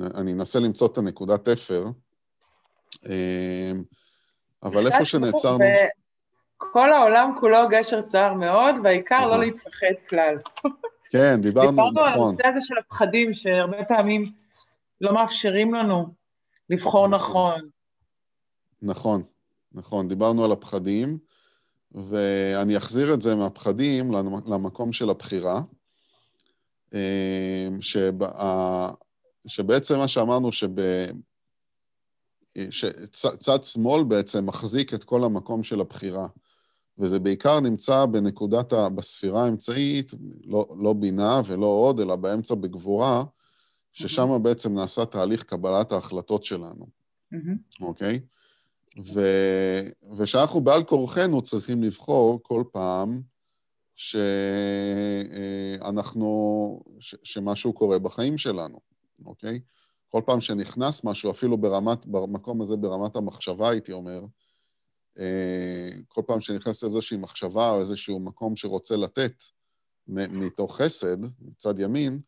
אני אנסה למצוא את הנקודת תפר, אבל איפה שנעצרנו... כל העולם כולו גשר צר מאוד, והעיקר לא להתפחד כלל. כן, דיברנו, נכון. דיברנו על הנושא הזה של הפחדים, שהרבה פעמים לא מאפשרים לנו לבחור נכון. נכון, נכון, דיברנו על הפחדים, ואני אחזיר את זה מהפחדים למקום של הבחירה, שבה, שבעצם מה שאמרנו, שב... שצד שמאל בעצם מחזיק את כל המקום של הבחירה. וזה בעיקר נמצא בנקודת, ה... בספירה האמצעית, לא, לא בינה ולא עוד, אלא באמצע בגבורה, ששם mm-hmm. בעצם נעשה תהליך קבלת ההחלטות שלנו, אוקיי? Mm-hmm. Okay? ושאנחנו בעל כורחנו צריכים לבחור כל פעם שאנחנו, ש... שמשהו קורה בחיים שלנו, אוקיי? כל פעם שנכנס משהו, אפילו ברמת, במקום הזה, ברמת המחשבה, הייתי אומר, אה, כל פעם שנכנס איזושהי מחשבה או איזשהו מקום שרוצה לתת מתוך חסד, מצד ימין,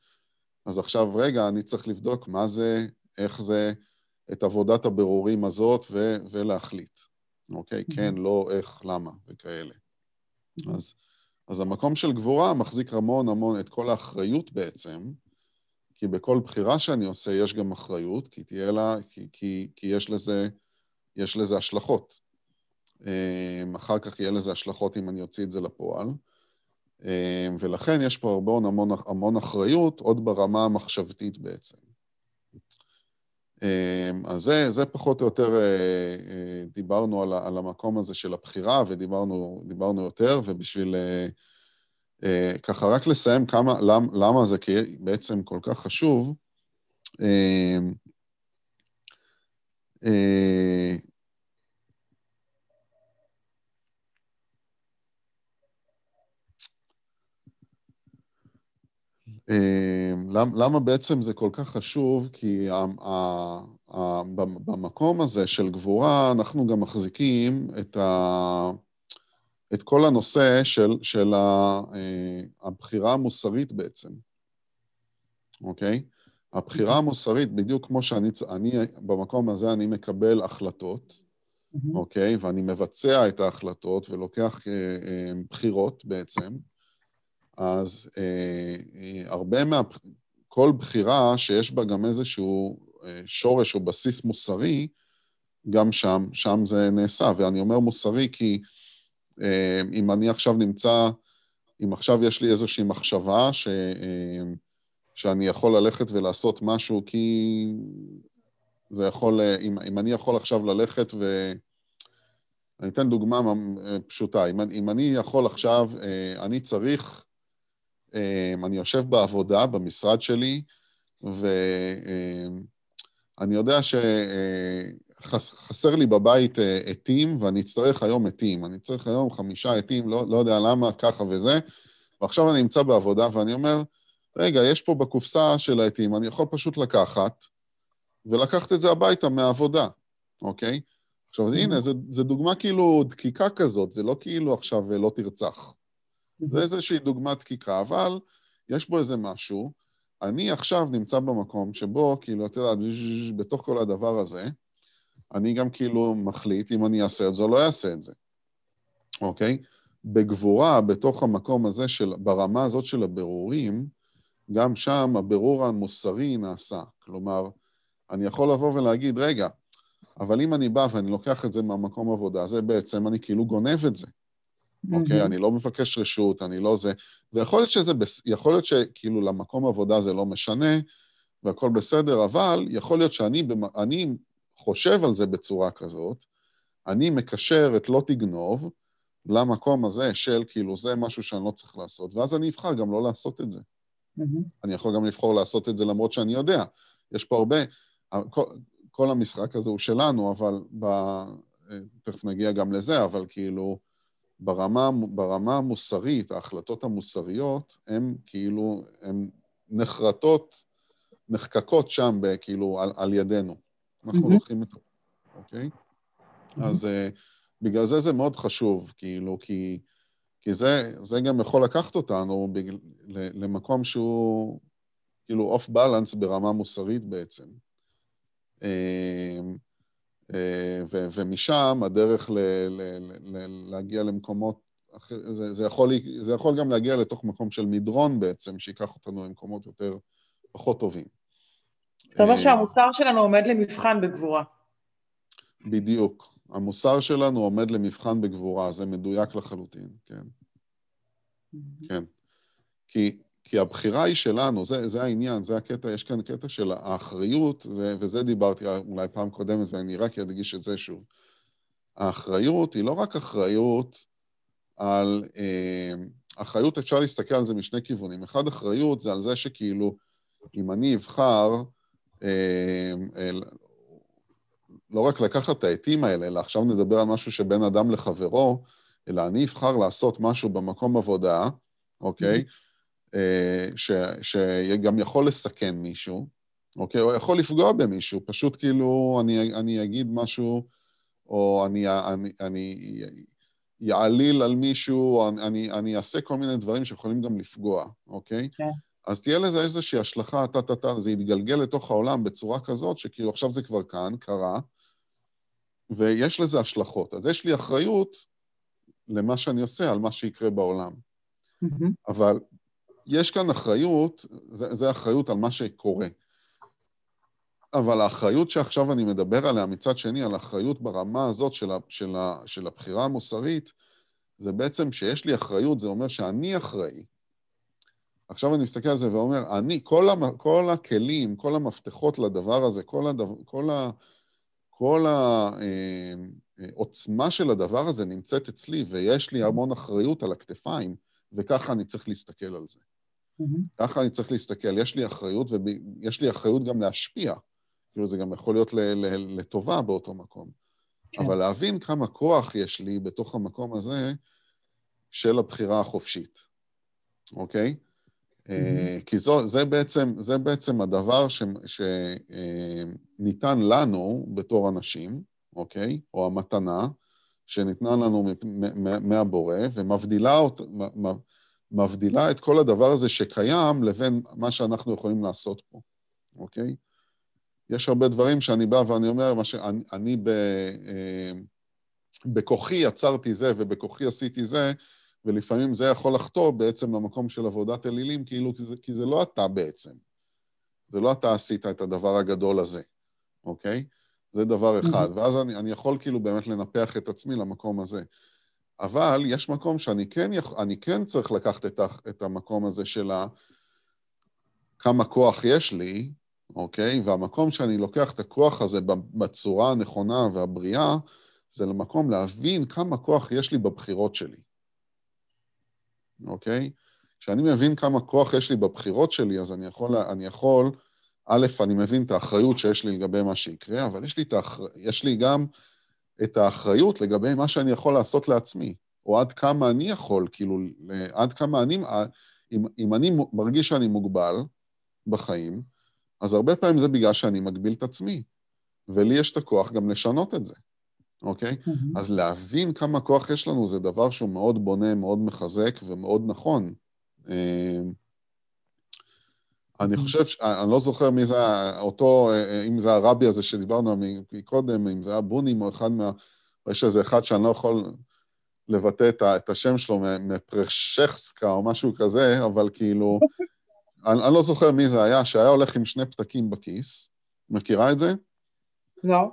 אז עכשיו, רגע, אני צריך לבדוק מה זה, איך זה, את עבודת הבירורים הזאת ו- ולהחליט. אוקיי? Mm-hmm. כן, לא, איך, למה, וכאלה. Mm-hmm. אז, אז המקום של גבורה מחזיק המון המון את כל האחריות בעצם, כי בכל בחירה שאני עושה יש גם אחריות, כי תהיה לה, כי, כי, כי יש לזה, יש לזה השלכות. אמ, אחר כך יהיה לזה השלכות אם אני אוציא את זה לפועל. אמ, ולכן יש פה הרבה המון, המון אחריות, עוד ברמה המחשבתית בעצם. אמ, אז זה, זה פחות או יותר, אה, אה, דיברנו על, על המקום הזה של הבחירה, ודיברנו יותר, ובשביל אה, ככה רק לסיים כמה, למ, למה זה בעצם כל כך חשוב, אמ, למה בעצם זה כל כך חשוב? כי במקום הזה של גבורה אנחנו גם מחזיקים את, ה, את כל הנושא של, של אה, הבחירה המוסרית בעצם, אוקיי? הבחירה המוסרית, בדיוק כמו שאני, אני, במקום הזה אני מקבל החלטות, אוקיי? ואני מבצע את ההחלטות ולוקח אה, אה, בחירות בעצם. אז אה, אה, הרבה מה... כל בחירה שיש בה גם איזשהו אה, שורש או בסיס מוסרי, גם שם, שם זה נעשה. ואני אומר מוסרי כי אה, אם אני עכשיו נמצא, אם עכשיו יש לי איזושהי מחשבה ש, אה, שאני יכול ללכת ולעשות משהו כי זה יכול, אה, אם, אם אני יכול עכשיו ללכת ו... אני אתן דוגמה אה, פשוטה. אם, אם אני יכול עכשיו, אה, אני צריך אני יושב בעבודה, במשרד שלי, ואני יודע שחסר לי בבית אה, עטים, ואני אצטרך היום עטים. אני צריך היום חמישה עטים, לא, לא יודע למה, ככה וזה. ועכשיו אני נמצא בעבודה, ואני אומר, רגע, יש פה בקופסה של העטים, אני יכול פשוט לקחת, ולקחת את זה הביתה מהעבודה, אוקיי? עכשיו, הנה, זו דוגמה כאילו דקיקה כזאת, זה לא כאילו עכשיו לא תרצח. זה איזושהי דוגמת דקיקה, אבל יש בו איזה משהו. אני עכשיו נמצא במקום שבו, כאילו, אתה יודע, בתוך כל הדבר הזה, אני גם כאילו מחליט אם אני אעשה את זה או לא אעשה את זה, אוקיי? בגבורה, בתוך המקום הזה של, ברמה הזאת של הבירורים, גם שם הבירור המוסרי נעשה. כלומר, אני יכול לבוא ולהגיד, רגע, אבל אם אני בא ואני לוקח את זה מהמקום עבודה, זה בעצם, אני כאילו גונב את זה. אוקיי? אני לא מבקש רשות, אני לא זה... ויכול להיות שזה, יכול להיות שכאילו למקום עבודה זה לא משנה, והכול בסדר, אבל יכול להיות שאני אני חושב על זה בצורה כזאת, אני מקשר את לא תגנוב למקום הזה של כאילו זה משהו שאני לא צריך לעשות, ואז אני אבחר גם לא לעשות את זה. Mm-hmm. אני יכול גם לבחור לעשות את זה למרות שאני יודע. יש פה הרבה, כל, כל המשחק הזה הוא שלנו, אבל ב... תכף נגיע גם לזה, אבל כאילו, ברמה, ברמה המוסרית, ההחלטות המוסריות, הן כאילו, הן נחרטות, נחקקות שם, כאילו, על, על ידינו. אנחנו mm-hmm. לוקחים את... אוקיי? Mm-hmm. אז uh, בגלל זה זה מאוד חשוב, כאילו, כי, כי זה, זה גם יכול לקחת אותנו בגל, למקום שהוא כאילו אוף בלנס ברמה מוסרית בעצם. אה, אה, ו- ומשם הדרך ל- ל- ל- להגיע למקומות, זה, זה, יכול, זה יכול גם להגיע לתוך מקום של מדרון בעצם, שייקח אותנו למקומות יותר, פחות טובים. זאת אומרת שהמוסר שלנו עומד למבחן בגבורה. בדיוק. המוסר שלנו עומד למבחן בגבורה, זה מדויק לחלוטין, כן. כן. כי, כי הבחירה היא שלנו, זה, זה העניין, זה הקטע, יש כאן קטע של האחריות, ו, וזה דיברתי אולי פעם קודמת, ואני רק אדגיש את זה שוב. האחריות היא לא רק אחריות על... אה, אחריות, אפשר להסתכל על זה משני כיוונים. אחד, אחריות זה על זה שכאילו, אם אני אבחר, אה, אה, לא רק לקחת את העטים האלה, אלא עכשיו נדבר על משהו שבין אדם לחברו, אלא אני אבחר לעשות משהו במקום עבודה, אוקיי? Mm-hmm. ש, שגם יכול לסכן מישהו, אוקיי? או יכול לפגוע במישהו, פשוט כאילו אני, אני אגיד משהו, או אני, אני, אני יעליל על מישהו, או אני, אני אעשה כל מיני דברים שיכולים גם לפגוע, אוקיי? כן. אז תהיה לזה איזושהי השלכה, טה-טה-טה, זה יתגלגל לתוך העולם בצורה כזאת, שכאילו עכשיו זה כבר כאן, קרה, ויש לזה השלכות. אז יש לי אחריות למה שאני עושה, על מה שיקרה בעולם. Mm-hmm. אבל יש כאן אחריות, זה, זה אחריות על מה שקורה. אבל האחריות שעכשיו אני מדבר עליה, מצד שני, על האחריות ברמה הזאת של, ה, של, ה, של הבחירה המוסרית, זה בעצם שיש לי אחריות, זה אומר שאני אחראי. עכשיו אני מסתכל על זה ואומר, אני, כל, המ, כל הכלים, כל המפתחות לדבר הזה, כל, הדבר, כל, ה, כל העוצמה אה, של הדבר הזה נמצאת אצלי, ויש לי המון אחריות על הכתפיים, וככה אני צריך להסתכל על זה. Mm-hmm. ככה אני צריך להסתכל, יש לי אחריות, ויש לי אחריות גם להשפיע. כאילו, זה גם יכול להיות לטובה באותו מקום. כן. אבל להבין כמה כוח יש לי בתוך המקום הזה של הבחירה החופשית, אוקיי? Mm-hmm. כי זו, זה, בעצם, זה בעצם הדבר שניתן אה, לנו בתור אנשים, אוקיי? או המתנה שניתנה לנו מהבורא, ומבדילה אות, מבדילה את כל הדבר הזה שקיים לבין מה שאנחנו יכולים לעשות פה, אוקיי? יש הרבה דברים שאני בא ואני אומר, מה שאני אני ב, אה, בכוחי יצרתי זה ובכוחי עשיתי זה, ולפעמים זה יכול לחטוא בעצם למקום של עבודת אלילים, כאילו, כי זה, כי זה לא אתה בעצם. זה לא אתה עשית את הדבר הגדול הזה, אוקיי? זה דבר אחד. Mm-hmm. ואז אני, אני יכול כאילו באמת לנפח את עצמי למקום הזה. אבל יש מקום שאני כן, יכ... כן צריך לקחת את, ה... את המקום הזה של ה... כמה כוח יש לי, אוקיי? והמקום שאני לוקח את הכוח הזה בצורה הנכונה והבריאה, זה למקום להבין כמה כוח יש לי בבחירות שלי. אוקיי? כשאני מבין כמה כוח יש לי בבחירות שלי, אז אני יכול, אני יכול, א', אני מבין את האחריות שיש לי לגבי מה שיקרה, אבל יש לי, האחר... יש לי גם את האחריות לגבי מה שאני יכול לעשות לעצמי, או עד כמה אני יכול, כאילו, עד כמה אני, אם, אם אני מרגיש שאני מוגבל בחיים, אז הרבה פעמים זה בגלל שאני מגביל את עצמי, ולי יש את הכוח גם לשנות את זה. אוקיי? Mm-hmm. אז להבין כמה כוח יש לנו זה דבר שהוא מאוד בונה, מאוד מחזק ומאוד נכון. אמ, אני חושב, ש... אני לא זוכר מי זה אותו, אם זה הרבי הזה שדיברנו מקודם, אם זה היה בונים או אחד מה... יש איזה אחד שאני לא יכול לבטא את השם שלו, מפרשכסקה או משהו כזה, אבל כאילו, אני, אני לא זוכר מי זה היה, שהיה הולך עם שני פתקים בכיס. מכירה את זה? לא.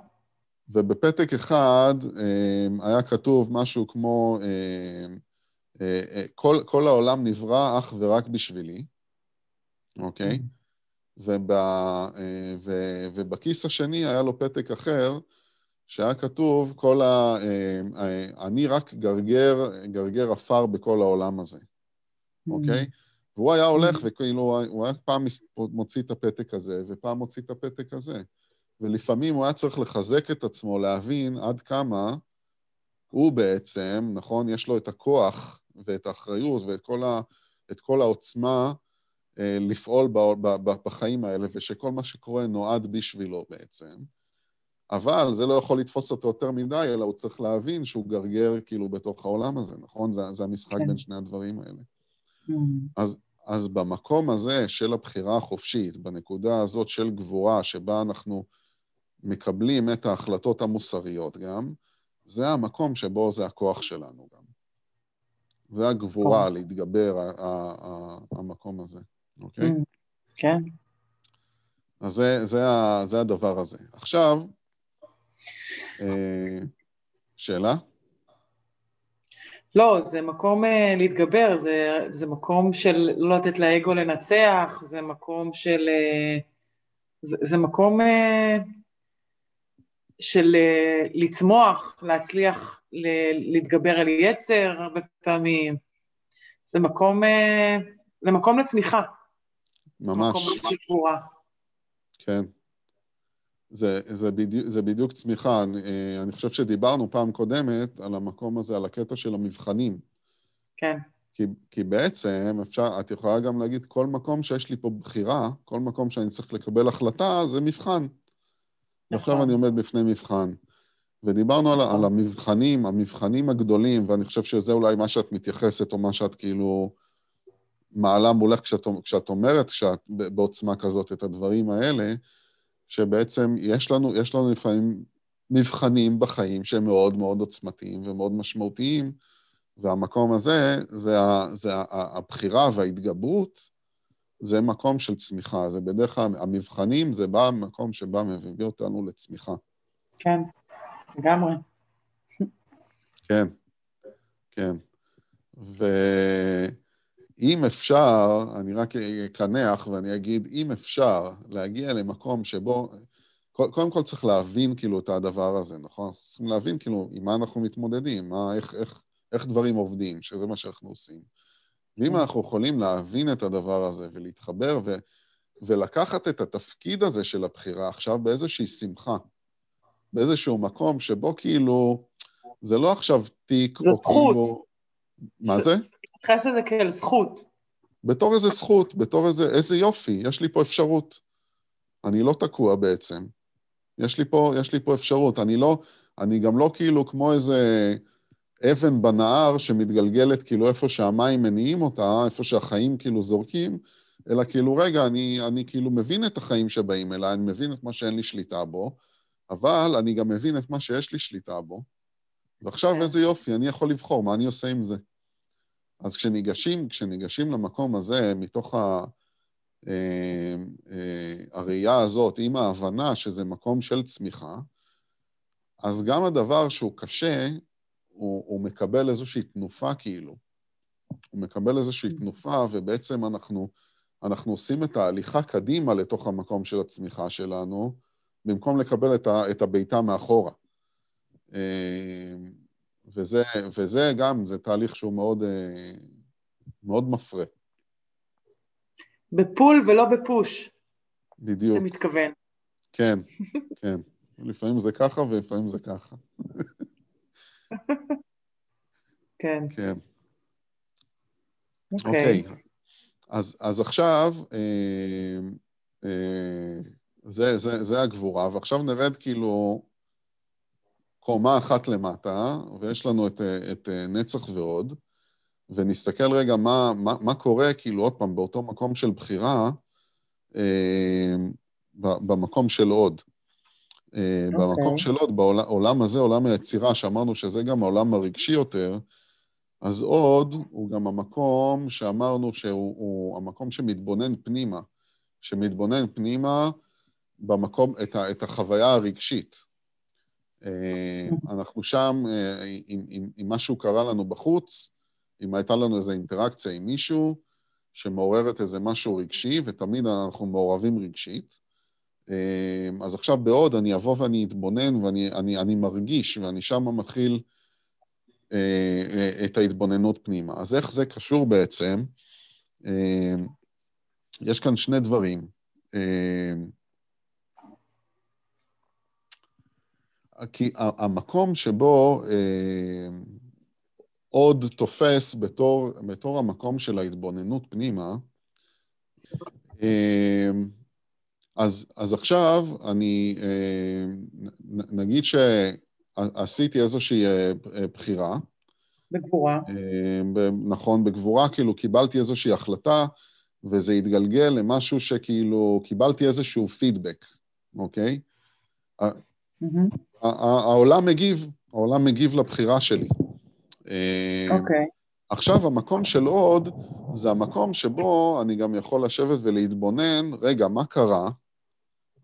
ובפתק אחד אמ, היה כתוב משהו כמו, אמ, אה, אה, כל, כל העולם נברא אך ורק בשבילי, אוקיי? Mm-hmm. וב, אה, ו, ובכיס השני היה לו פתק אחר, שהיה כתוב, כל ה... אני רק גרגר, גרגר עפר בכל העולם הזה, mm-hmm. אוקיי? והוא היה הולך, mm-hmm. וכאילו, הוא היה פעם מוציא את הפתק הזה, ופעם מוציא את הפתק הזה. ולפעמים הוא היה צריך לחזק את עצמו, להבין עד כמה הוא בעצם, נכון, יש לו את הכוח ואת האחריות ואת כל, ה, את כל העוצמה אה, לפעול ב, ב, ב, בחיים האלה, ושכל מה שקורה נועד בשבילו בעצם. אבל זה לא יכול לתפוס אותו יותר מדי, אלא הוא צריך להבין שהוא גרגר כאילו בתוך העולם הזה, נכון? זה, זה המשחק כן. בין שני הדברים האלה. Mm. אז, אז במקום הזה של הבחירה החופשית, בנקודה הזאת של גבורה, שבה אנחנו מקבלים את ההחלטות המוסריות גם, זה המקום שבו זה הכוח שלנו גם. זה הגבורה להתגבר, המקום הזה, אוקיי? Mm, כן. אז זה, זה, זה הדבר הזה. עכשיו, אה, שאלה? לא, זה מקום uh, להתגבר, זה, זה מקום של לא לתת לאגו לנצח, זה מקום של... Uh, זה, זה מקום uh, של uh, לצמוח, להצליח להתגבר על יצר הרבה פעמים. זה מקום, uh, זה מקום לצמיחה. ממש. מקום של גבורה. כן. זה, זה, בדיוק, זה בדיוק צמיחה. אני, אה, אני חושב שדיברנו פעם קודמת על המקום הזה, על הקטע של המבחנים. כן. כי, כי בעצם אפשר, את יכולה גם להגיד, כל מקום שיש לי פה בחירה, כל מקום שאני צריך לקבל החלטה, זה מבחן. נכון. ועכשיו אני עומד בפני מבחן. ודיברנו נכון. על, על המבחנים, המבחנים הגדולים, ואני חושב שזה אולי מה שאת מתייחסת, או מה שאת כאילו מעלה מולך כשאת, כשאת אומרת, כשאת בעוצמה כזאת את הדברים האלה, שבעצם יש לנו, יש לנו לפעמים מבחנים בחיים שהם מאוד מאוד עוצמתיים ומאוד משמעותיים, והמקום הזה, זה, ה, זה הבחירה וההתגברות, זה מקום של צמיחה. זה בדרך כלל, המבחנים זה בא מקום שבא מביא אותנו לצמיחה. כן, לגמרי. כן, כן. ו... אם אפשר, אני רק אקנח ואני אגיד, אם אפשר להגיע למקום שבו, קודם כל צריך להבין כאילו את הדבר הזה, נכון? צריכים להבין כאילו עם מה אנחנו מתמודדים, מה, איך, איך, איך דברים עובדים, שזה מה שאנחנו עושים. ואם אנחנו יכולים להבין את הדבר הזה ולהתחבר ו, ולקחת את התפקיד הזה של הבחירה עכשיו באיזושהי שמחה, באיזשהו מקום שבו כאילו, זה לא עכשיו תיק, או כאילו... מה זה? מתייחס לזה כאל זכות. בתור איזה זכות, בתור איזה, איזה יופי, יש לי פה אפשרות. אני לא תקוע בעצם. יש לי פה, יש לי פה אפשרות. אני לא, אני גם לא כאילו כמו איזה אבן בנהר שמתגלגלת כאילו איפה שהמים מניעים אותה, איפה שהחיים כאילו זורקים, אלא כאילו, רגע, אני, אני כאילו מבין את החיים שבאים אליי, אני מבין את מה שאין לי שליטה בו, אבל אני גם מבין את מה שיש לי שליטה בו. ועכשיו כן. איזה יופי, אני יכול לבחור, מה אני עושה עם זה? אז כשניגשים, כשניגשים למקום הזה, מתוך ה, אה, אה, הראייה הזאת, עם ההבנה שזה מקום של צמיחה, אז גם הדבר שהוא קשה, הוא, הוא מקבל איזושהי תנופה כאילו. הוא מקבל איזושהי mm. תנופה, ובעצם אנחנו, אנחנו עושים את ההליכה קדימה לתוך המקום של הצמיחה שלנו, במקום לקבל את, ה, את הביתה מאחורה. אה, וזה, וזה גם, זה תהליך שהוא מאוד, אה, מאוד מפרה. בפול ולא בפוש. בדיוק. אתה מתכוון. כן, כן. לפעמים זה ככה ולפעמים זה ככה. כן. כן. אוקיי. Okay. Okay. אז, אז עכשיו, אה, אה, זה, זה, זה הגבורה, ועכשיו נרד כאילו קומה אחת למטה, ויש לנו את, את נצח ועוד, ונסתכל רגע מה, מה, מה קורה, כאילו, עוד פעם, באותו מקום של בחירה, אה, במקום של עוד. Okay. אה, אוקיי. במקום של עוד, בעולם הזה, עולם היצירה, שאמרנו שזה גם העולם הרגשי יותר, אז עוד הוא גם המקום שאמרנו שהוא המקום שמתבונן פנימה, שמתבונן פנימה במקום, את, ה, את החוויה הרגשית. אה, אנחנו שם, אם, אה, אם, אם משהו קרה לנו בחוץ, אם הייתה לנו איזו אינטראקציה עם מישהו שמעוררת איזה משהו רגשי, ותמיד אנחנו מעורבים רגשית, אז עכשיו בעוד אני אבוא ואני אתבונן ואני אני, אני מרגיש, ואני שם מתחיל את ההתבוננות פנימה. אז איך זה קשור בעצם? יש כאן שני דברים. כי המקום שבו אה, עוד תופס בתור, בתור המקום של ההתבוננות פנימה, אה, אז, אז עכשיו אני, אה, נגיד שעשיתי איזושהי אה, בחירה. בגבורה. אה, נכון, בגבורה, כאילו קיבלתי איזושהי החלטה, וזה התגלגל למשהו שכאילו קיבלתי איזשהו פידבק, אוקיי? Mm-hmm. העולם מגיב, העולם מגיב לבחירה שלי. אה, אוקיי. Okay. עכשיו, המקום של עוד, זה המקום שבו אני גם יכול לשבת ולהתבונן, רגע, מה קרה?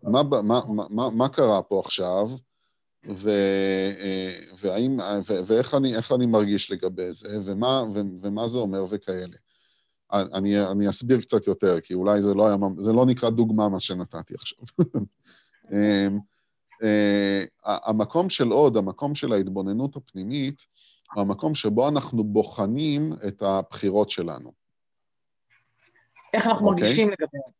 מה, מה, מה, מה קרה פה עכשיו? ו, אה, והאם, ו, ואיך אני, אני מרגיש לגבי זה, ומה, ו, ומה זה אומר וכאלה. אני, אני אסביר קצת יותר, כי אולי זה לא, היה, זה לא נקרא דוגמה מה שנתתי עכשיו. אמ, אה, המקום של עוד, המקום של ההתבוננות הפנימית, הוא המקום שבו אנחנו בוחנים את הבחירות שלנו. איך אנחנו okay? אוקיי? מרגישים לגביהם?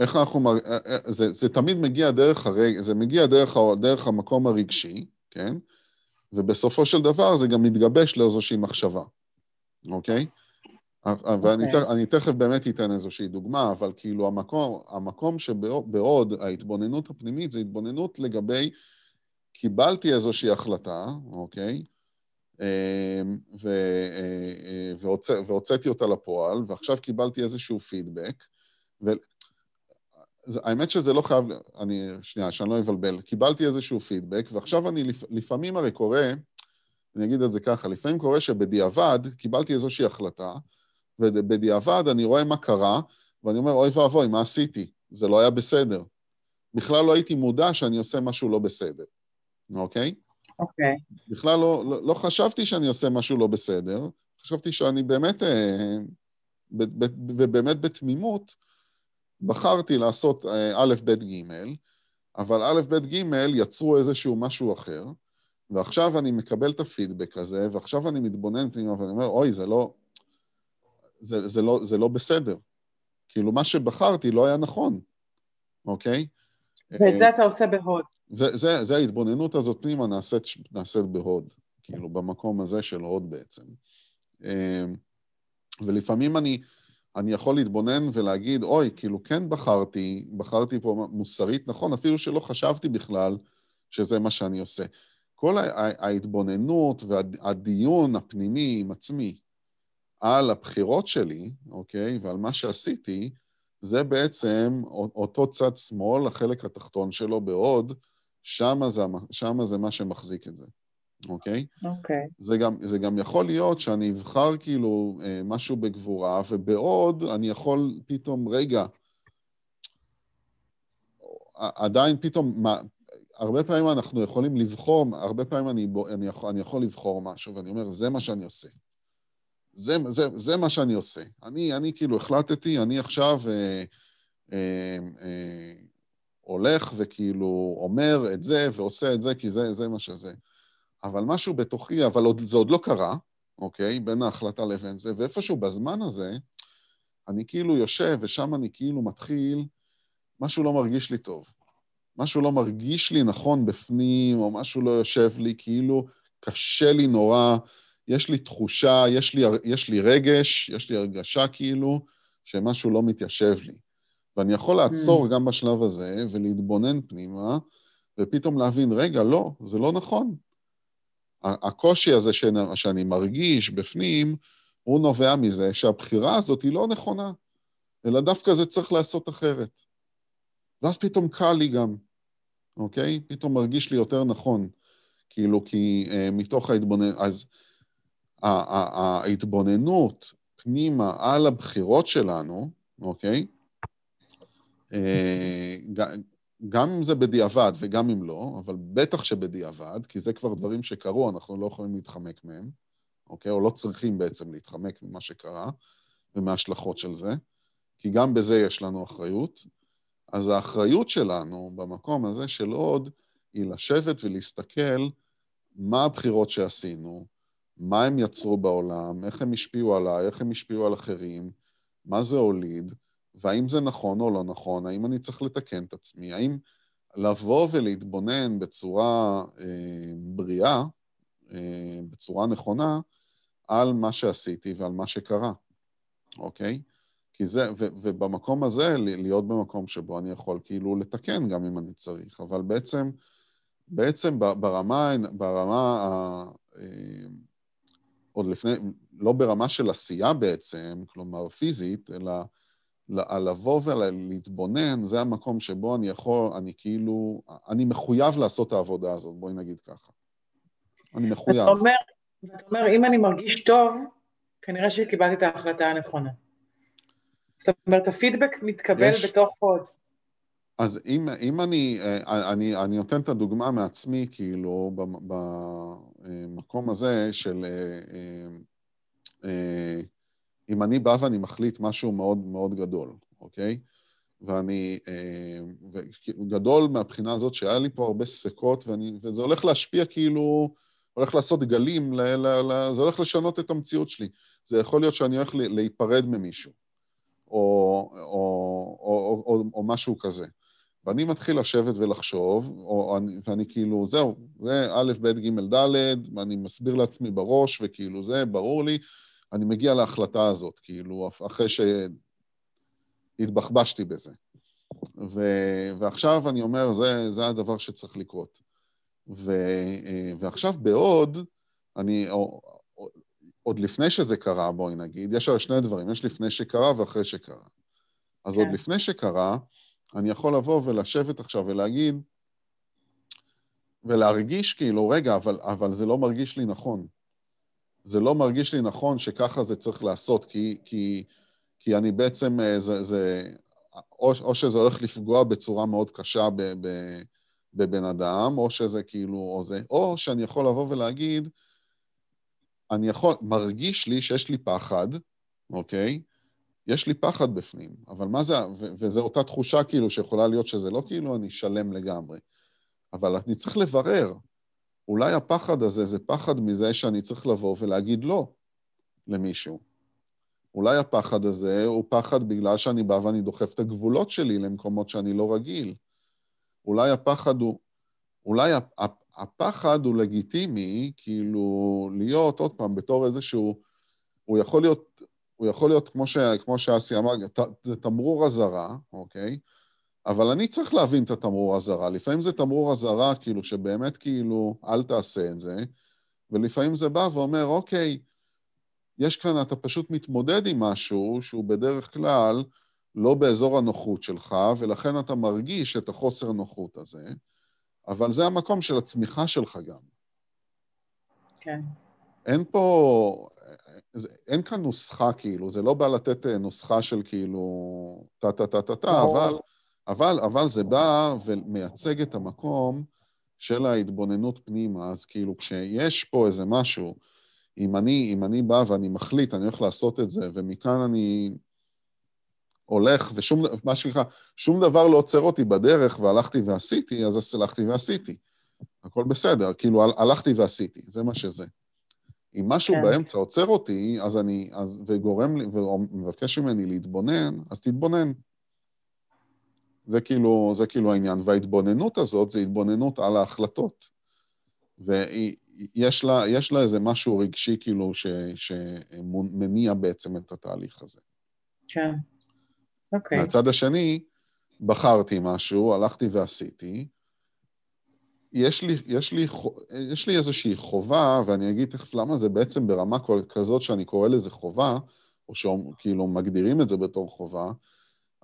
אה, איך אנחנו מר... אה, זה, זה תמיד מגיע דרך הרג... זה מגיע דרך, דרך המקום הרגשי, כן? ובסופו של דבר זה גם מתגבש לאיזושהי מחשבה, אוקיי? Okay? Okay. ואני אוקיי. תכף באמת אתן איזושהי דוגמה, אבל כאילו המקום, המקום שבעוד ההתבוננות הפנימית זה התבוננות לגבי, קיבלתי איזושהי החלטה, אוקיי? אמ, אה, אה, והוצאתי אותה לפועל, ועכשיו קיבלתי איזשהו פידבק, והאמת שזה לא חייב, אני, שנייה, שאני לא אבלבל, קיבלתי איזשהו פידבק, ועכשיו אני, לפעמים הרי קורה, אני אגיד את זה ככה, לפעמים קורה שבדיעבד קיבלתי איזושהי החלטה, ובדיעבד אני רואה מה קרה, ואני אומר, אוי ואבוי, מה עשיתי? זה לא היה בסדר. בכלל לא הייתי מודע שאני עושה משהו לא בסדר, אוקיי? אוקיי. בכלל לא, לא, לא חשבתי שאני עושה משהו לא בסדר, חשבתי שאני באמת, אה, ובאמת בתמימות, בחרתי לעשות אה, א', ב', ג', אבל א', ב', ג' יצרו איזשהו משהו אחר, ועכשיו אני מקבל את הפידבק הזה, ועכשיו אני מתבונן פנימה ואני אומר, אוי, זה לא, זה, זה, לא, זה לא בסדר. כאילו, מה שבחרתי לא היה נכון, אוקיי? ואת זה אתה עושה בהוד. זה, זה, זה ההתבוננות הזאת פנימה נעשית, נעשית בהוד, כאילו, במקום הזה של הוד בעצם. אמ, ולפעמים אני, אני יכול להתבונן ולהגיד, אוי, כאילו, כן בחרתי, בחרתי פה מוסרית, נכון, אפילו שלא חשבתי בכלל שזה מה שאני עושה. כל ההתבוננות והדיון הפנימי עם עצמי, על הבחירות שלי, אוקיי, ועל מה שעשיתי, זה בעצם אותו צד שמאל, החלק התחתון שלו בעוד, שמה זה, שמה זה מה שמחזיק את זה, אוקיי? אוקיי. זה גם, זה גם יכול להיות שאני אבחר כאילו אה, משהו בגבורה, ובעוד אני יכול פתאום, רגע, עדיין פתאום, מה, הרבה פעמים אנחנו יכולים לבחור, הרבה פעמים אני, אני, יכול, אני יכול לבחור משהו, ואני אומר, זה מה שאני עושה. זה, זה, זה מה שאני עושה. אני, אני כאילו החלטתי, אני עכשיו אה, אה, אה, הולך וכאילו אומר את זה ועושה את זה, כי זה, זה מה שזה. אבל משהו בתוכי, אבל עוד, זה עוד לא קרה, אוקיי? בין ההחלטה לבין זה, ואיפשהו בזמן הזה, אני כאילו יושב ושם אני כאילו מתחיל, משהו לא מרגיש לי טוב. משהו לא מרגיש לי נכון בפנים, או משהו לא יושב לי, כאילו קשה לי נורא. יש לי תחושה, יש לי, יש לי רגש, יש לי הרגשה כאילו שמשהו לא מתיישב לי. ואני יכול לעצור mm. גם בשלב הזה ולהתבונן פנימה, ופתאום להבין, רגע, לא, זה לא נכון. הקושי הזה שאני, שאני מרגיש בפנים, הוא נובע מזה שהבחירה הזאת היא לא נכונה, אלא דווקא זה צריך לעשות אחרת. ואז פתאום קל לי גם, אוקיי? פתאום מרגיש לי יותר נכון. כאילו, כי אה, מתוך ההתבונן... אז ההתבוננות פנימה על הבחירות שלנו, אוקיי? אה, גם אם זה בדיעבד וגם אם לא, אבל בטח שבדיעבד, כי זה כבר דברים שקרו, אנחנו לא יכולים להתחמק מהם, אוקיי? או לא צריכים בעצם להתחמק ממה שקרה ומההשלכות של זה, כי גם בזה יש לנו אחריות. אז האחריות שלנו במקום הזה של עוד, היא לשבת ולהסתכל מה הבחירות שעשינו, מה הם יצרו בעולם, איך הם השפיעו עליי, איך הם השפיעו על אחרים, מה זה הוליד, והאם זה נכון או לא נכון, האם אני צריך לתקן את עצמי, האם לבוא ולהתבונן בצורה אה, בריאה, אה, בצורה נכונה, על מה שעשיתי ועל מה שקרה, אוקיי? כי זה, ו, ובמקום הזה, להיות במקום שבו אני יכול כאילו לתקן גם אם אני צריך, אבל בעצם, בעצם ברמה, ברמה ה... אה, עוד לפני, לא ברמה של עשייה בעצם, כלומר פיזית, אלא לבוא ולהתבונן, זה המקום שבו אני יכול, אני כאילו, אני מחויב לעשות את העבודה הזאת, בואי נגיד ככה. אני מחויב. ואתה אומר, ואתה אומר, אם אני מרגיש טוב, כנראה שקיבלתי את ההחלטה הנכונה. זאת אומרת, הפידבק מתקבל יש... בתוך עוד. אז אם, אם אני, אה, אני, אני נותן את הדוגמה מעצמי, כאילו, במקום הזה של... אה, אה, אם אני בא ואני מחליט משהו מאוד מאוד גדול, אוקיי? ואני... גדול מהבחינה הזאת שהיה לי פה הרבה ספקות, ואני, וזה הולך להשפיע כאילו, הולך לעשות גלים, ל, ל, ל, זה הולך לשנות את המציאות שלי. זה יכול להיות שאני הולך להיפרד ממישהו, או, או, או, או, או משהו כזה. ואני מתחיל לשבת ולחשוב, או אני, ואני כאילו, זהו, זה א', ב', ג', ד', ואני מסביר לעצמי בראש, וכאילו זה, ברור לי, אני מגיע להחלטה הזאת, כאילו, אחרי שהתבחבשתי בזה. ו, ועכשיו אני אומר, זה, זה הדבר שצריך לקרות. ו, ועכשיו בעוד, אני, עוד לפני שזה קרה, בואי נגיד, יש הרי שני דברים, יש לפני שקרה ואחרי שקרה. אז כן. עוד לפני שקרה, אני יכול לבוא ולשבת עכשיו ולהגיד, ולהרגיש כאילו, רגע, אבל, אבל זה לא מרגיש לי נכון. זה לא מרגיש לי נכון שככה זה צריך לעשות, כי, כי, כי אני בעצם, אה, זה, זה, או, או שזה הולך לפגוע בצורה מאוד קשה ב, ב, בבן אדם, או שזה כאילו, או זה, או שאני יכול לבוא ולהגיד, אני יכול, מרגיש לי שיש לי פחד, אוקיי? יש לי פחד בפנים, אבל מה זה, ו- וזו אותה תחושה כאילו שיכולה להיות שזה לא כאילו אני שלם לגמרי, אבל אני צריך לברר. אולי הפחד הזה זה פחד מזה שאני צריך לבוא ולהגיד לא למישהו. אולי הפחד הזה הוא פחד בגלל שאני בא ואני דוחף את הגבולות שלי למקומות שאני לא רגיל. אולי הפחד הוא... אולי הפחד הוא לגיטימי, כאילו, להיות, עוד פעם, בתור איזשהו... הוא יכול להיות הוא יכול להיות, כמו, ש, כמו שאסי אמר, זה תמרור אזהרה, אוקיי? אבל אני צריך להבין את התמרור אזהרה. לפעמים זה תמרור אזהרה, כאילו, שבאמת כאילו, אל תעשה את זה, ולפעמים זה בא ואומר, אוקיי, יש כאן, אתה פשוט מתמודד עם משהו שהוא בדרך כלל לא באזור הנוחות שלך, ולכן אתה מרגיש את החוסר נוחות הזה, אבל זה המקום של הצמיחה שלך גם. כן. אין פה, זה, אין כאן נוסחה, כאילו, זה לא בא לתת אה, נוסחה של כאילו טה-טה-טה-טה-טה, אבל, אבל, אבל זה בא ומייצג את המקום של ההתבוננות פנימה. אז כאילו, כשיש פה איזה משהו, אם אני, אם אני בא ואני מחליט, אני הולך לעשות את זה, ומכאן אני הולך, ושום, מה שנקרא, שום דבר לא עוצר אותי בדרך, והלכתי ועשיתי, אז הלכתי ועשיתי. הכל בסדר, כאילו, הלכתי ועשיתי, זה מה שזה. אם משהו כן. באמצע עוצר אותי, אז אני, אז, וגורם לי, ומבקש ממני להתבונן, אז תתבונן. זה כאילו, זה כאילו העניין. וההתבוננות הזאת זה התבוננות על ההחלטות. ויש לה, לה איזה משהו רגשי, כאילו, ש, שמניע בעצם את התהליך הזה. כן, אוקיי. מהצד השני, בחרתי משהו, הלכתי ועשיתי, יש לי, יש, לי, יש לי איזושהי חובה, ואני אגיד תכף למה זה בעצם ברמה כזאת שאני קורא לזה חובה, או שכאילו מגדירים את זה בתור חובה,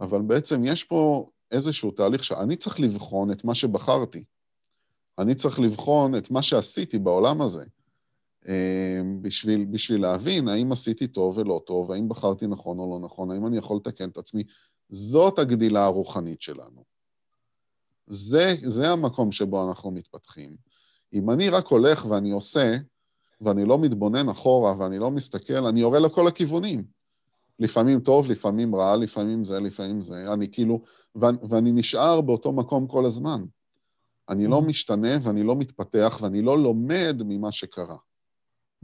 אבל בעצם יש פה איזשהו תהליך שאני צריך לבחון את מה שבחרתי. אני צריך לבחון את מה שעשיתי בעולם הזה, אה, בשביל, בשביל להבין האם עשיתי טוב ולא טוב, האם בחרתי נכון או לא נכון, האם אני יכול לתקן את עצמי. זאת הגדילה הרוחנית שלנו. זה, זה המקום שבו אנחנו מתפתחים. אם אני רק הולך ואני עושה, ואני לא מתבונן אחורה ואני לא מסתכל, אני יורה לכל הכיוונים. לפעמים טוב, לפעמים רע, לפעמים זה, לפעמים זה. אני כאילו, ו- ואני נשאר באותו מקום כל הזמן. אני לא mm-hmm. משתנה ואני לא מתפתח ואני לא לומד ממה שקרה.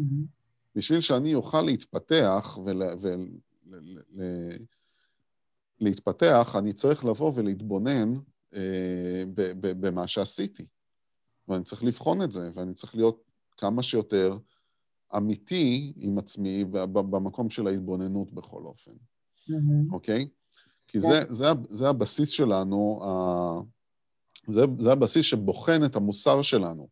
Mm-hmm. בשביל שאני אוכל להתפתח ולהתפתח, ול, אני צריך לבוא ולהתבונן אה, במה שעשיתי. ואני צריך לבחון את זה, ואני צריך להיות כמה שיותר אמיתי עם עצמי במקום של ההתבוננות בכל אופן, אוקיי? כי זה, כן. זה, זה הבסיס שלנו, זה, זה הבסיס שבוחן את המוסר שלנו.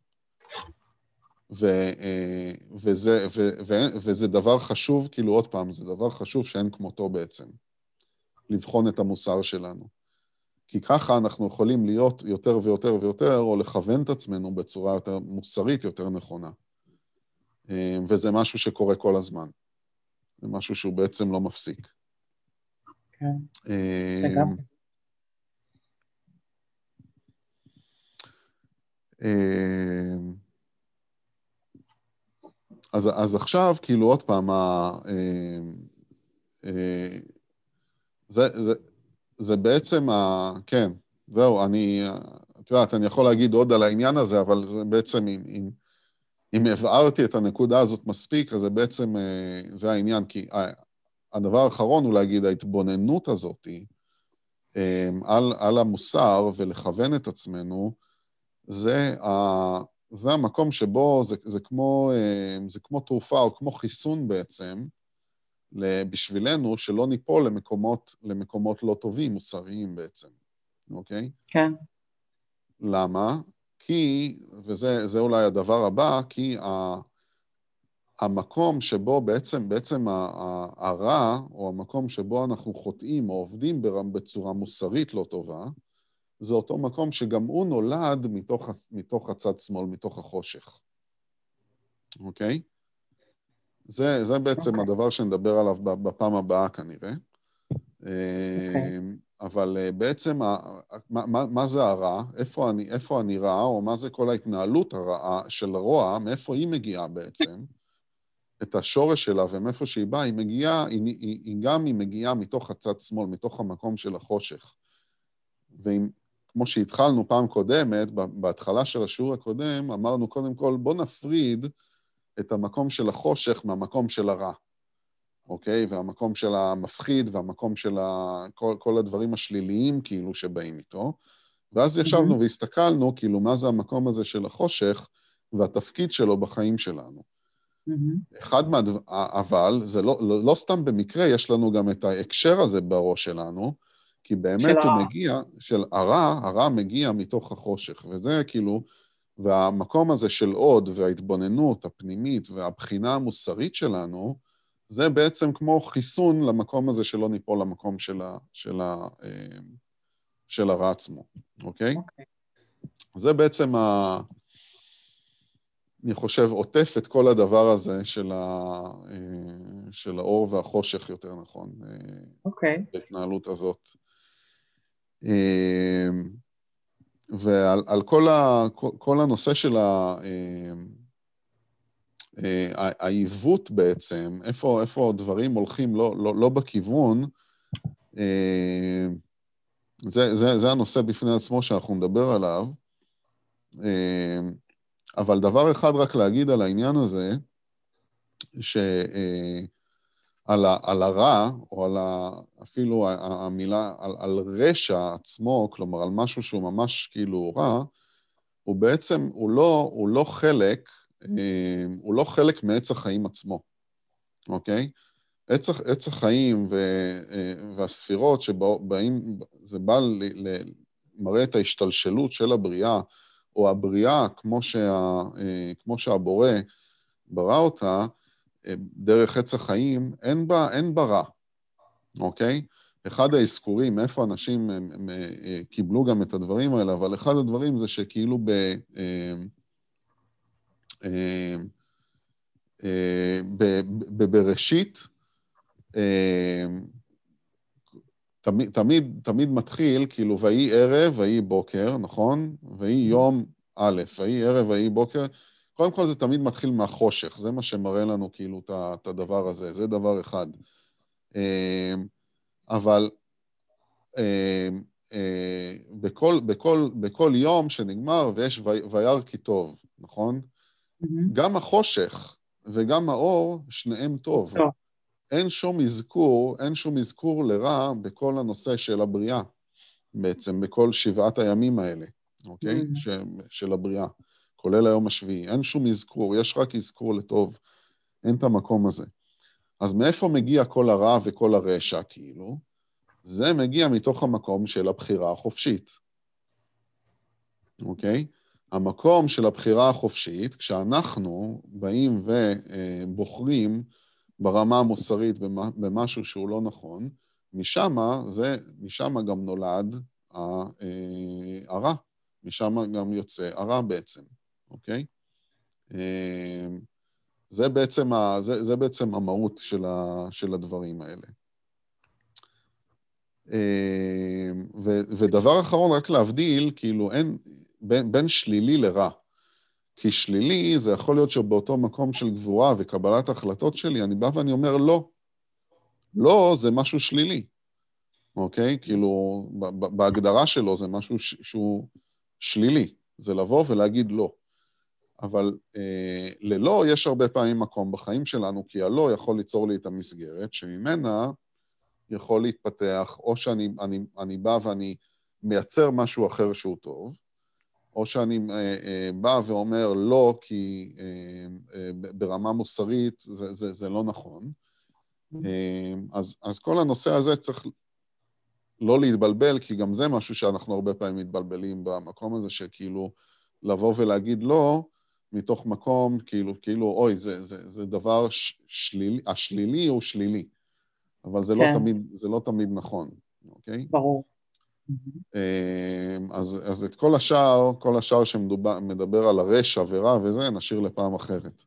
ו, אה, וזה, ו, ו, וזה דבר חשוב, כאילו עוד פעם, זה דבר חשוב שאין כמותו בעצם, לבחון את המוסר שלנו. כי ככה אנחנו יכולים להיות יותר ויותר ויותר, או לכוון את עצמנו בצורה יותר מוסרית, יותר נכונה. אה, וזה משהו שקורה כל הזמן. זה משהו שהוא בעצם לא מפסיק. כן, לגמרי. אז, אז עכשיו, כאילו, עוד פעם, ה, אה, אה, זה, זה, זה בעצם ה... כן, זהו, אני... את יודעת, אני יכול להגיד עוד על העניין הזה, אבל בעצם, אם, אם, אם הבהרתי את הנקודה הזאת מספיק, אז זה בעצם, אה, זה העניין, כי הדבר האחרון הוא להגיד, ההתבוננות הזאת על, על המוסר ולכוון את עצמנו, זה ה... זה המקום שבו זה, זה, כמו, אה, זה כמו תרופה או כמו חיסון בעצם, בשבילנו, שלא ניפול למקומות, למקומות לא טובים, מוסריים בעצם, אוקיי? כן. למה? כי, וזה אולי הדבר הבא, כי ה, המקום שבו בעצם, בעצם הרע, או המקום שבו אנחנו חוטאים או עובדים בצורה מוסרית לא טובה, זה אותו מקום שגם הוא נולד מתוך, מתוך הצד שמאל, מתוך החושך. אוקיי? זה, זה בעצם okay. אוקיי. הדבר שנדבר עליו בפעם הבאה כנראה. Okay. אוקיי. אמ, אבל אה, בעצם, מה, מה, מה זה הרע? איפה אני, איפה אני רע, או מה זה כל ההתנהלות הרעה של הרוע, מאיפה היא מגיעה בעצם? את השורש שלה ומאיפה שהיא באה, היא מגיעה, היא, היא, היא גם היא מגיעה מתוך הצד שמאל, מתוך המקום של החושך. ואם כמו שהתחלנו פעם קודמת, בהתחלה של השיעור הקודם, אמרנו קודם כל, בוא נפריד את המקום של החושך מהמקום של הרע, אוקיי? והמקום של המפחיד והמקום של ה... כל, כל הדברים השליליים כאילו שבאים איתו. ואז ישבנו mm-hmm. והסתכלנו, כאילו, מה זה המקום הזה של החושך והתפקיד שלו בחיים שלנו. Mm-hmm. אחד מהדבר... אבל, זה לא, לא, לא סתם במקרה, יש לנו גם את ההקשר הזה בראש שלנו, כי באמת הוא הרע. מגיע, של הרע, הרע מגיע מתוך החושך, וזה כאילו, והמקום הזה של עוד, וההתבוננות הפנימית והבחינה המוסרית שלנו, זה בעצם כמו חיסון למקום הזה שלא ניפול למקום של, ה, של, ה, אה, של הרע עצמו, אוקיי? אוקיי. זה בעצם, ה, אני חושב, עוטף את כל הדבר הזה של, ה, אה, של האור והחושך, יותר נכון, אה, אוקיי. בהתנהלות הזאת. ועל כל, ה, כל הנושא של ה, העיוות בעצם, איפה, איפה דברים הולכים לא, לא, לא בכיוון, אמ, זה, זה, זה הנושא בפני עצמו שאנחנו נדבר עליו. אבל דבר אחד רק להגיד על העניין הזה, ש... אה, על, ה, על הרע, או על ה, אפילו המילה, על, על רשע עצמו, כלומר על משהו שהוא ממש כאילו רע, הוא בעצם, הוא לא, הוא לא חלק, אה, הוא לא חלק מעץ החיים עצמו, אוקיי? עץ, עץ החיים ו, אה, והספירות שבאים, זה בא ל, ל, מראה את ההשתלשלות של הבריאה, או הבריאה כמו, שה, אה, כמו שהבורא ברא אותה, דרך עץ החיים, אין בה, אין בה רע, אוקיי? אחד האזכורים, מאיפה אנשים הם, הם, הם, אה, קיבלו גם את הדברים האלה, אבל אחד הדברים זה שכאילו ב... אה, אה, בבראשית, תמיד, תמיד, תמיד מתחיל, כאילו, ויהי ערב, ויהי בוקר, נכון? ויהי יום א', ויהי ערב, ויהי בוקר. קודם כל זה תמיד מתחיל מהחושך, זה מה שמראה לנו כאילו את הדבר הזה, זה דבר אחד. אמ, אבל אמ, אה, בכל, בכל, בכל יום שנגמר ויש וירא כי טוב, נכון? Mm-hmm. גם החושך וגם האור, שניהם טוב. טוב. אין שום אזכור, אין שום אזכור לרע בכל הנושא של הבריאה, בעצם, בכל שבעת הימים האלה, אוקיי? Mm-hmm. ש, של הבריאה. כולל היום השביעי. אין שום אזכור, יש רק אזכור לטוב. אין את המקום הזה. אז מאיפה מגיע כל הרע וכל הרשע, כאילו? זה מגיע מתוך המקום של הבחירה החופשית, אוקיי? המקום של הבחירה החופשית, כשאנחנו באים ובוחרים ברמה המוסרית במשהו שהוא לא נכון, משם, זה, משם גם נולד אה, הרע, משם גם יוצא הרע בעצם, אוקיי? אה, זה בעצם, ה, זה, זה בעצם המהות של, ה, של הדברים האלה. אה, ו, ודבר אחרון, רק להבדיל, כאילו אין, בין, בין שלילי לרע. כי שלילי, זה יכול להיות שבאותו מקום של גבורה וקבלת החלטות שלי, אני בא ואני אומר לא. לא זה משהו שלילי, אוקיי? כאילו, בהגדרה שלו זה משהו ש- שהוא שלילי, זה לבוא ולהגיד לא. אבל אה, ללא יש הרבה פעמים מקום בחיים שלנו, כי הלא יכול ליצור לי את המסגרת, שממנה יכול להתפתח, או שאני אני, אני בא ואני מייצר משהו אחר שהוא טוב, או שאני אה, אה, בא ואומר לא, כי אה, ברמה מוסרית זה, זה, זה לא נכון. אה, אז, אז כל הנושא הזה צריך לא להתבלבל, כי גם זה משהו שאנחנו הרבה פעמים מתבלבלים במקום הזה, שכאילו לבוא ולהגיד לא, מתוך מקום, כאילו, כאילו, אוי, זה, זה, זה דבר שלילי, השלילי הוא שלילי, אבל זה, לא כן. לא תמיד, זה לא תמיד נכון, אוקיי? ברור. אמ, אז, אז את כל השאר, כל השאר שמדבר על הרשע ורע וזה, נשאיר לפעם אחרת.